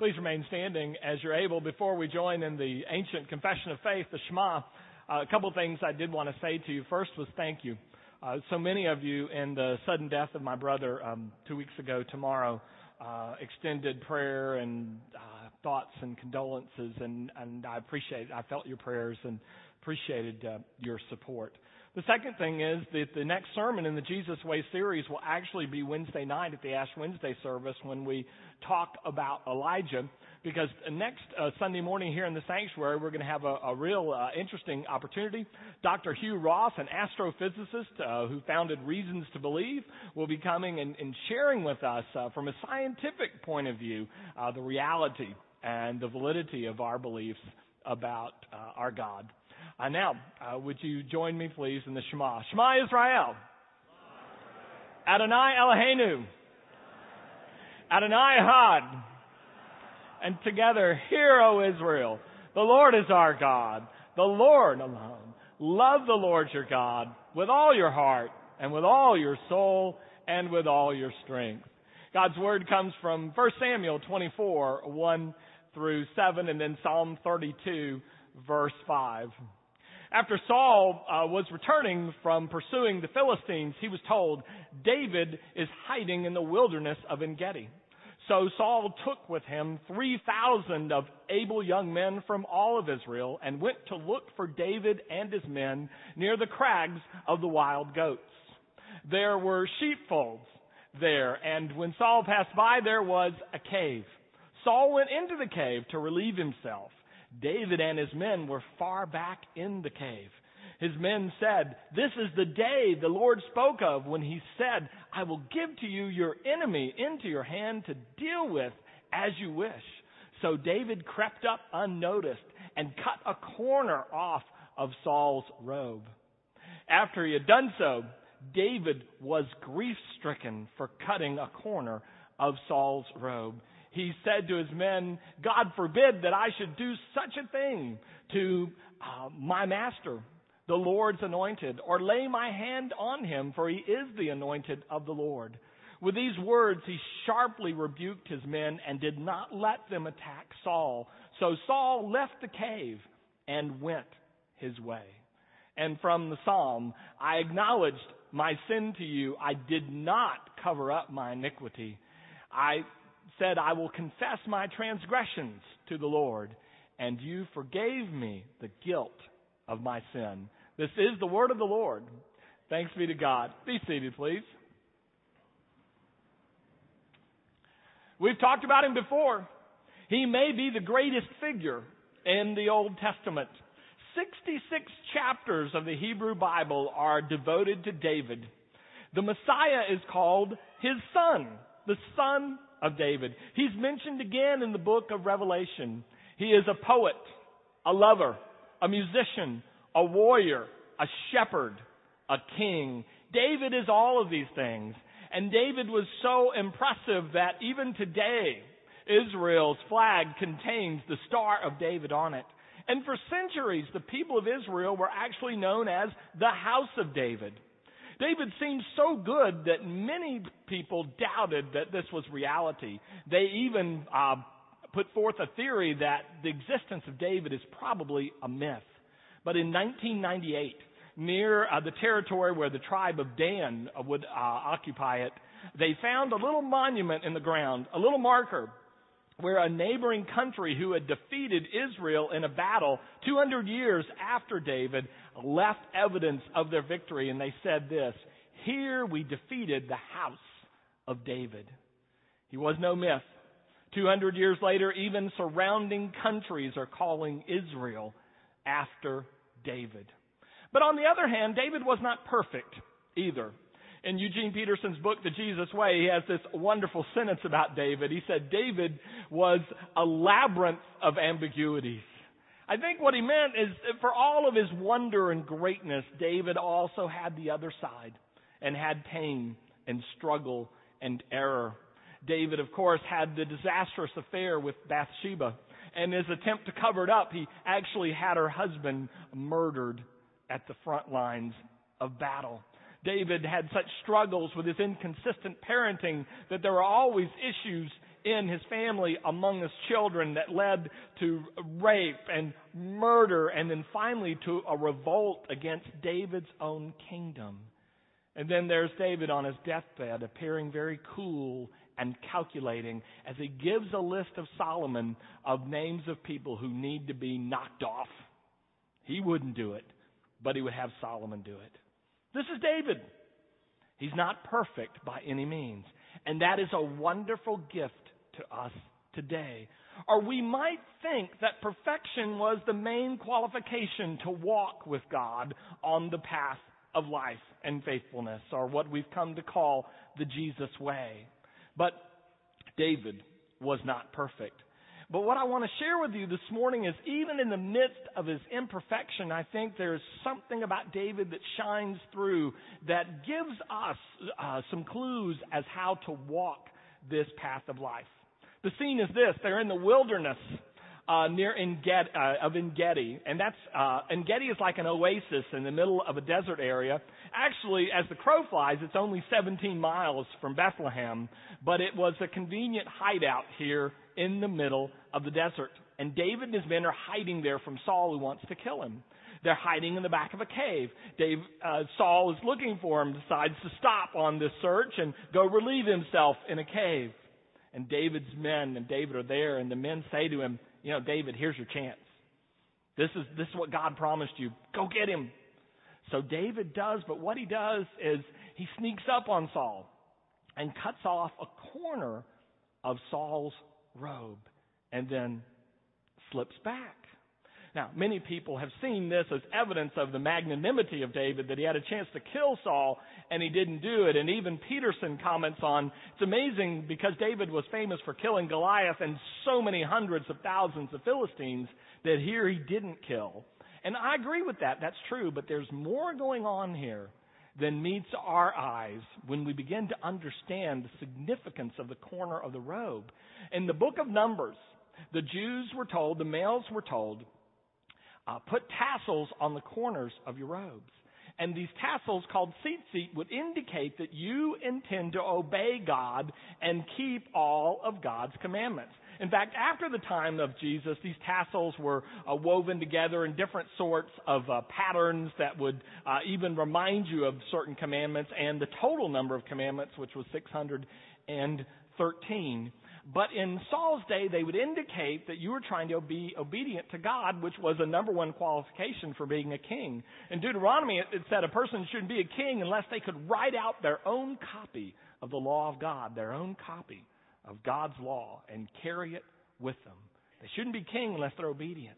Please remain standing as you're able before we join in the ancient confession of faith, the Shema. Uh, a couple of things I did want to say to you. First was thank you. Uh, so many of you in the sudden death of my brother um, two weeks ago tomorrow uh, extended prayer and uh, thoughts and condolences, and, and I appreciate I felt your prayers and appreciated uh, your support. The second thing is that the next sermon in the Jesus Way series will actually be Wednesday night at the Ash Wednesday service when we talk about Elijah. Because next uh, Sunday morning here in the sanctuary, we're going to have a, a real uh, interesting opportunity. Dr. Hugh Ross, an astrophysicist uh, who founded Reasons to Believe, will be coming and, and sharing with us uh, from a scientific point of view uh, the reality and the validity of our beliefs about uh, our God. Uh, now, uh, would you join me, please, in the Shema? Shema Israel. Adonai Eloheinu. Adonai Echad. And together, hear, O Israel. The Lord is our God. The Lord alone. Love the Lord your God with all your heart and with all your soul and with all your strength. God's word comes from 1 Samuel 24, 1 through 7, and then Psalm 32, verse 5. After Saul uh, was returning from pursuing the Philistines, he was told, David is hiding in the wilderness of Engedi. So Saul took with him 3,000 of able young men from all of Israel and went to look for David and his men near the crags of the wild goats. There were sheepfolds there, and when Saul passed by, there was a cave. Saul went into the cave to relieve himself. David and his men were far back in the cave. His men said, This is the day the Lord spoke of when he said, I will give to you your enemy into your hand to deal with as you wish. So David crept up unnoticed and cut a corner off of Saul's robe. After he had done so, David was grief stricken for cutting a corner of Saul's robe he said to his men, God forbid that I should do such a thing to uh, my master, the Lord's anointed, or lay my hand on him, for he is the anointed of the Lord. With these words, he sharply rebuked his men and did not let them attack Saul. So Saul left the cave and went his way. And from the psalm, I acknowledged my sin to you. I did not cover up my iniquity. I said, I will confess my transgressions to the Lord, and you forgave me the guilt of my sin. This is the word of the Lord. Thanks be to God. Be seated, please. We've talked about him before. He may be the greatest figure in the Old Testament. 66 chapters of the Hebrew Bible are devoted to David. The Messiah is called his son, the son of David. He's mentioned again in the book of Revelation. He is a poet, a lover, a musician, a warrior, a shepherd, a king. David is all of these things. And David was so impressive that even today, Israel's flag contains the Star of David on it. And for centuries, the people of Israel were actually known as the House of David. David seemed so good that many people doubted that this was reality. They even uh, put forth a theory that the existence of David is probably a myth. But in 1998, near uh, the territory where the tribe of Dan would uh, occupy it, they found a little monument in the ground, a little marker where a neighboring country who had defeated Israel in a battle 200 years after David left evidence of their victory, and they said this Here we defeated the house of David. He was no myth. 200 years later, even surrounding countries are calling Israel after David. But on the other hand, David was not perfect either. In Eugene Peterson's book, The Jesus Way, he has this wonderful sentence about David. He said, David was a labyrinth of ambiguities. I think what he meant is for all of his wonder and greatness, David also had the other side and had pain and struggle and error. David, of course, had the disastrous affair with Bathsheba. And his attempt to cover it up, he actually had her husband murdered at the front lines of battle. David had such struggles with his inconsistent parenting that there were always issues in his family among his children that led to rape and murder and then finally to a revolt against David's own kingdom. And then there's David on his deathbed appearing very cool and calculating as he gives a list of Solomon of names of people who need to be knocked off. He wouldn't do it, but he would have Solomon do it. This is David. He's not perfect by any means. And that is a wonderful gift to us today. Or we might think that perfection was the main qualification to walk with God on the path of life and faithfulness, or what we've come to call the Jesus way. But David was not perfect. But what I want to share with you this morning is even in the midst of his imperfection, I think there's something about David that shines through that gives us uh, some clues as how to walk this path of life. The scene is this. They're in the wilderness uh, near Engedi, uh, of Engedi, and that's uh, Engedi is like an oasis in the middle of a desert area. Actually, as the crow flies, it's only 17 miles from Bethlehem, but it was a convenient hideout here in the middle of the desert. And David and his men are hiding there from Saul, who wants to kill him. They're hiding in the back of a cave. Dave, uh, Saul is looking for him, decides to stop on this search and go relieve himself in a cave. And David's men and David are there, and the men say to him, You know, David, here's your chance. This is, this is what God promised you. Go get him. So David does, but what he does is he sneaks up on Saul and cuts off a corner of Saul's robe and then slips back. Now, many people have seen this as evidence of the magnanimity of David, that he had a chance to kill Saul and he didn't do it. And even Peterson comments on it's amazing because David was famous for killing Goliath and so many hundreds of thousands of Philistines that here he didn't kill. And I agree with that. That's true. But there's more going on here than meets our eyes when we begin to understand the significance of the corner of the robe. In the book of Numbers, the Jews were told, the males were told, uh, put tassels on the corners of your robes. And these tassels called tzitzit would indicate that you intend to obey God and keep all of God's commandments. In fact, after the time of Jesus, these tassels were uh, woven together in different sorts of uh, patterns that would uh, even remind you of certain commandments and the total number of commandments, which was 613. But in Saul's day, they would indicate that you were trying to be obedient to God, which was a number one qualification for being a king. In Deuteronomy, it said a person shouldn't be a king unless they could write out their own copy of the law of God, their own copy of God's law and carry it with them. They shouldn't be king unless they're obedient.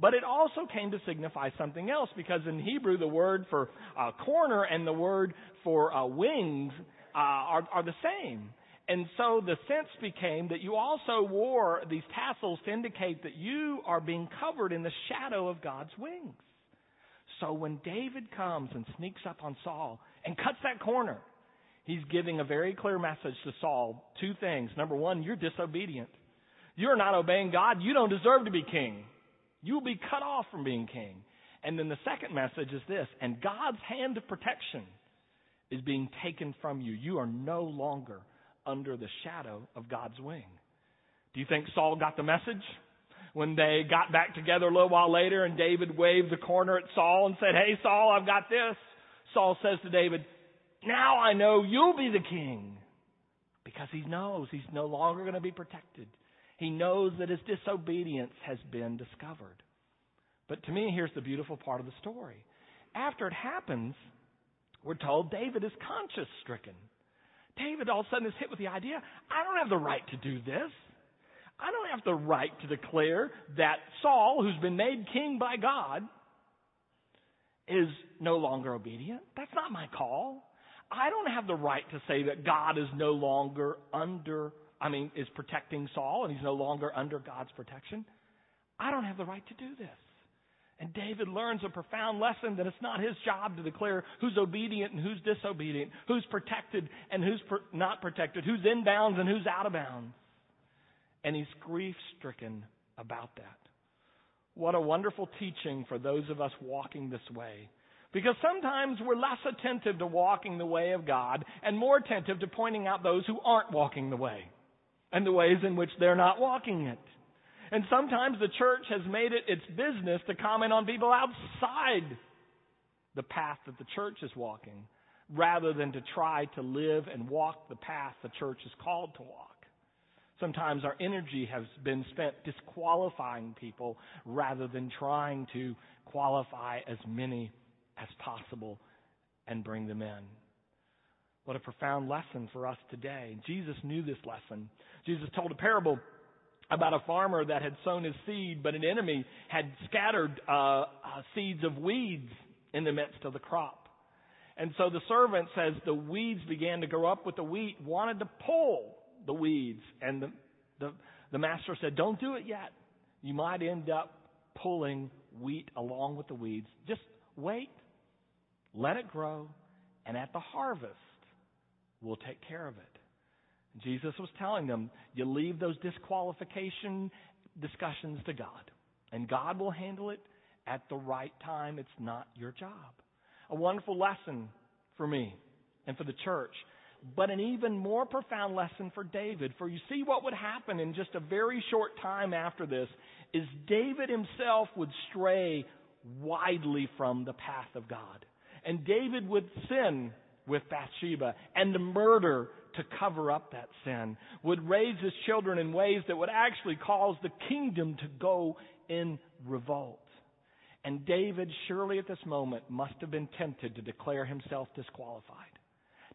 But it also came to signify something else because in Hebrew the word for uh, corner and the word for uh, wings uh, are, are the same. And so the sense became that you also wore these tassels to indicate that you are being covered in the shadow of God's wings. So when David comes and sneaks up on Saul and cuts that corner, he's giving a very clear message to Saul. Two things. Number one, you're disobedient. You're not obeying God. You don't deserve to be king. You will be cut off from being king. And then the second message is this, and God's hand of protection is being taken from you. You are no longer under the shadow of God's wing. Do you think Saul got the message? When they got back together a little while later and David waved the corner at Saul and said, Hey Saul, I've got this. Saul says to David, now I know you'll be the king. Because he knows he's no longer going to be protected. He knows that his disobedience has been discovered. But to me, here's the beautiful part of the story. After it happens, we're told David is conscience stricken. David all of a sudden is hit with the idea I don't have the right to do this. I don't have the right to declare that Saul, who's been made king by God, is no longer obedient. That's not my call. I don't have the right to say that God is no longer under, I mean, is protecting Saul and he's no longer under God's protection. I don't have the right to do this. And David learns a profound lesson that it's not his job to declare who's obedient and who's disobedient, who's protected and who's not protected, who's in bounds and who's out of bounds. And he's grief stricken about that. What a wonderful teaching for those of us walking this way. Because sometimes we're less attentive to walking the way of God and more attentive to pointing out those who aren't walking the way. and the ways in which they're not walking it. And sometimes the church has made it its business to comment on people outside the path that the church is walking rather than to try to live and walk the path the church is called to walk. Sometimes our energy has been spent disqualifying people rather than trying to qualify as many as possible and bring them in. What a profound lesson for us today. Jesus knew this lesson. Jesus told a parable about a farmer that had sown his seed, but an enemy had scattered uh, uh, seeds of weeds in the midst of the crop. And so the servant says the weeds began to grow up with the wheat, wanted to pull the weeds. And the, the, the master said, Don't do it yet. You might end up pulling wheat along with the weeds. Just wait, let it grow, and at the harvest, we'll take care of it. Jesus was telling them, you leave those disqualification discussions to God, and God will handle it at the right time. It's not your job. A wonderful lesson for me and for the church, but an even more profound lesson for David. For you see, what would happen in just a very short time after this is David himself would stray widely from the path of God. And David would sin with Bathsheba and the murder to cover up that sin, would raise his children in ways that would actually cause the kingdom to go in revolt. And David, surely at this moment, must have been tempted to declare himself disqualified.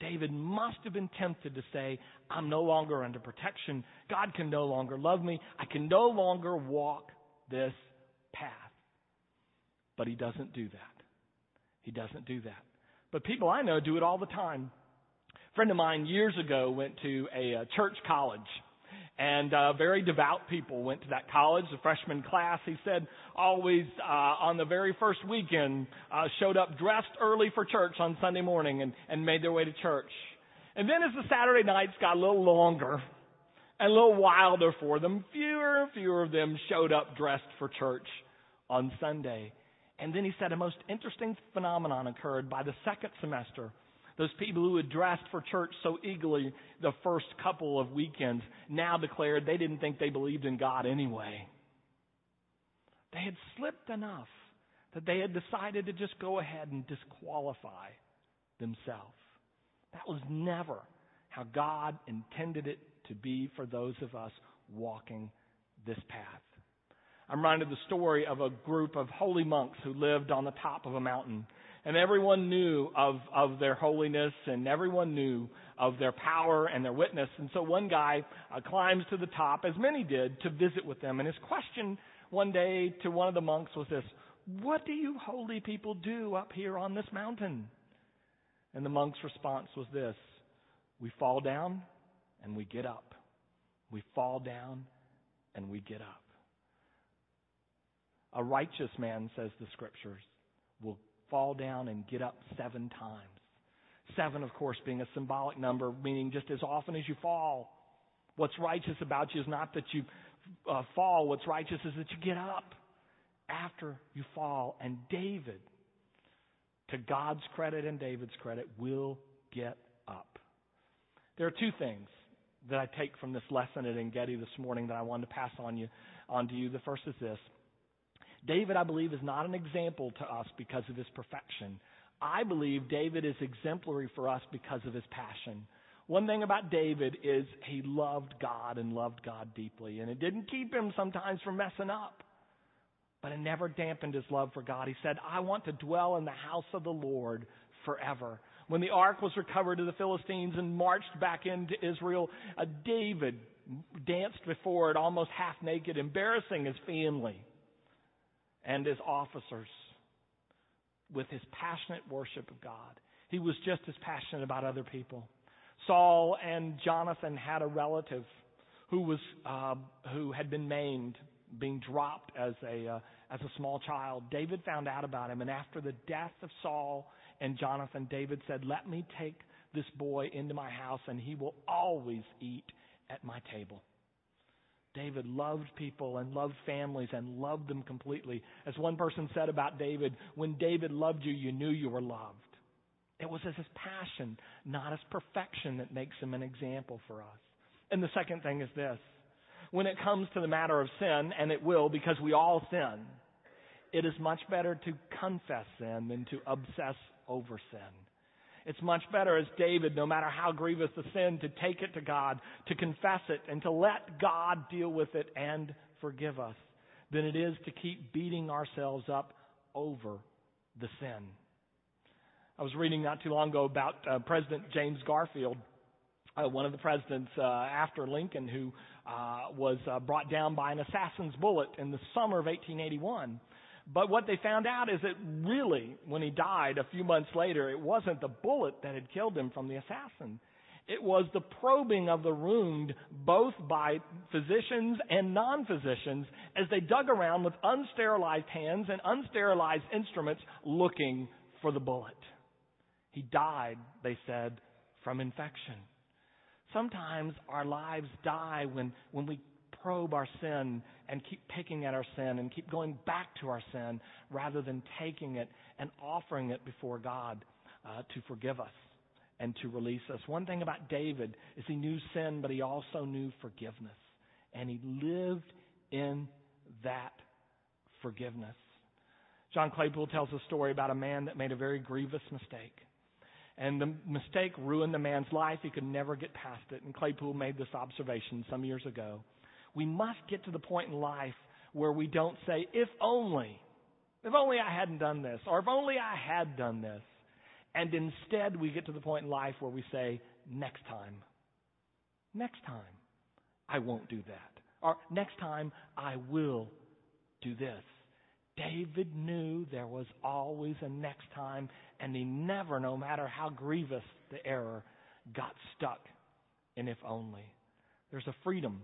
David must have been tempted to say, I'm no longer under protection. God can no longer love me. I can no longer walk this path. But he doesn't do that. He doesn't do that. But people I know do it all the time. A friend of mine years ago went to a, a uh, church college. And uh, very devout people went to that college, the freshman class. He said always uh, on the very first weekend uh, showed up dressed early for church on Sunday morning and, and made their way to church. And then as the Saturday nights got a little longer and a little wilder for them, fewer and fewer of them showed up dressed for church on Sunday. And then he said a most interesting phenomenon occurred by the second semester. Those people who had dressed for church so eagerly the first couple of weekends now declared they didn't think they believed in God anyway. They had slipped enough that they had decided to just go ahead and disqualify themselves. That was never how God intended it to be for those of us walking this path. I'm reminded the story of a group of holy monks who lived on the top of a mountain. And everyone knew of, of their holiness and everyone knew of their power and their witness. And so one guy uh, climbs to the top, as many did, to visit with them. And his question one day to one of the monks was this What do you holy people do up here on this mountain? And the monk's response was this We fall down and we get up. We fall down and we get up. A righteous man, says the scriptures, will fall down and get up seven times. Seven, of course, being a symbolic number, meaning just as often as you fall. What's righteous about you is not that you uh, fall. What's righteous is that you get up after you fall. And David, to God's credit and David's credit, will get up. There are two things that I take from this lesson at Engedi this morning that I wanted to pass on you on to you. The first is this. David, I believe, is not an example to us because of his perfection. I believe David is exemplary for us because of his passion. One thing about David is he loved God and loved God deeply, and it didn't keep him sometimes from messing up. But it never dampened his love for God. He said, I want to dwell in the house of the Lord forever. When the ark was recovered to the Philistines and marched back into Israel, uh, David danced before it almost half naked, embarrassing his family and his officers with his passionate worship of God. He was just as passionate about other people. Saul and Jonathan had a relative who was uh, who had been maimed, being dropped as a uh, as a small child. David found out about him, and after the death of Saul and Jonathan, David said, "Let me take this boy into my house, and he will always eat at my table." David loved people and loved families and loved them completely. As one person said about David, when David loved you, you knew you were loved. It was as his passion, not his perfection, that makes him an example for us. And the second thing is this. When it comes to the matter of sin, and it will because we all sin, it is much better to confess sin than to obsess over sin. It's much better as David, no matter how grievous the sin, to take it to God, to confess it, and to let God deal with it and forgive us than it is to keep beating ourselves up over the sin. I was reading not too long ago about uh, President James Garfield, uh, one of the presidents uh, after Lincoln, who uh, was uh, brought down by an assassin's bullet in the summer of 1881. But what they found out is that really, when he died a few months later, it wasn't the bullet that had killed him from the assassin. It was the probing of the wound both by physicians and non-physicians as they dug around with unsterilized hands and unsterilized instruments looking for the bullet. He died, they said, from infection. Sometimes our lives die when, when we probe our sin and keep picking at our sin and keep going back to our sin rather than taking it and offering it before God uh, to forgive us and to release us. One thing about David is he knew sin, but he also knew forgiveness. And he lived in that forgiveness. John Claypool tells a story about a man that made a very grievous mistake. And the mistake ruined the man's life. He could never get past it. And Claypool made this observation some years ago we must get to the point in life where we don't say, if only, if only I hadn't done this, or if only I had done this. And instead, we get to the point in life where we say, next time, next time, I won't do that. Or next time, I will do this. David knew there was always a next time, and he never, no matter how grievous the error, got stuck in if only. There's a freedom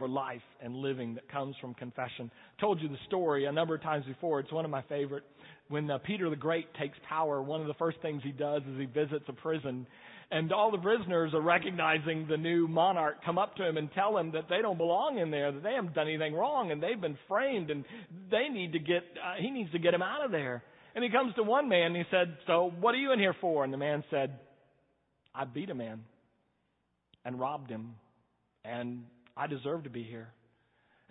for life and living that comes from confession. Told you the story a number of times before. It's one of my favorite. When uh, Peter the Great takes power, one of the first things he does is he visits a prison. And all the prisoners are recognizing the new monarch come up to him and tell him that they don't belong in there, that they haven't done anything wrong, and they've been framed, and they need to get, uh, he needs to get him out of there. And he comes to one man and he said, So what are you in here for? And the man said, I beat a man and robbed him and I deserve to be here.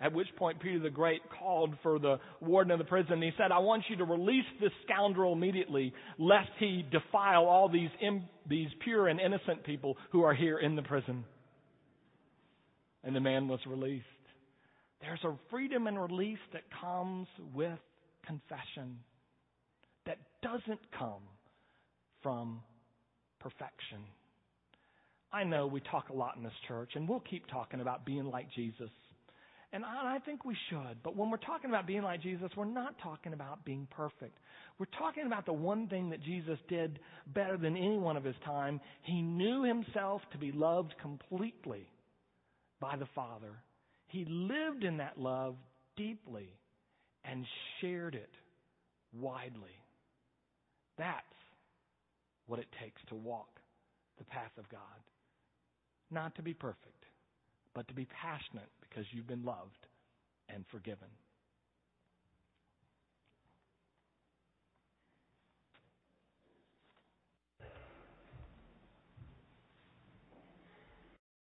At which point Peter the Great called for the warden of the prison. and He said, I want you to release this scoundrel immediately, lest he defile all these, Im- these pure and innocent people who are here in the prison. And the man was released. There's a freedom and release that comes with confession that doesn't come from perfection. I know we talk a lot in this church, and we'll keep talking about being like Jesus. And I think we should. But when we're talking about being like Jesus, we're not talking about being perfect. We're talking about the one thing that Jesus did better than anyone of his time. He knew himself to be loved completely by the Father. He lived in that love deeply and shared it widely. That's what it takes to walk the path of God not to be perfect, but to be passionate because you've been loved and forgiven.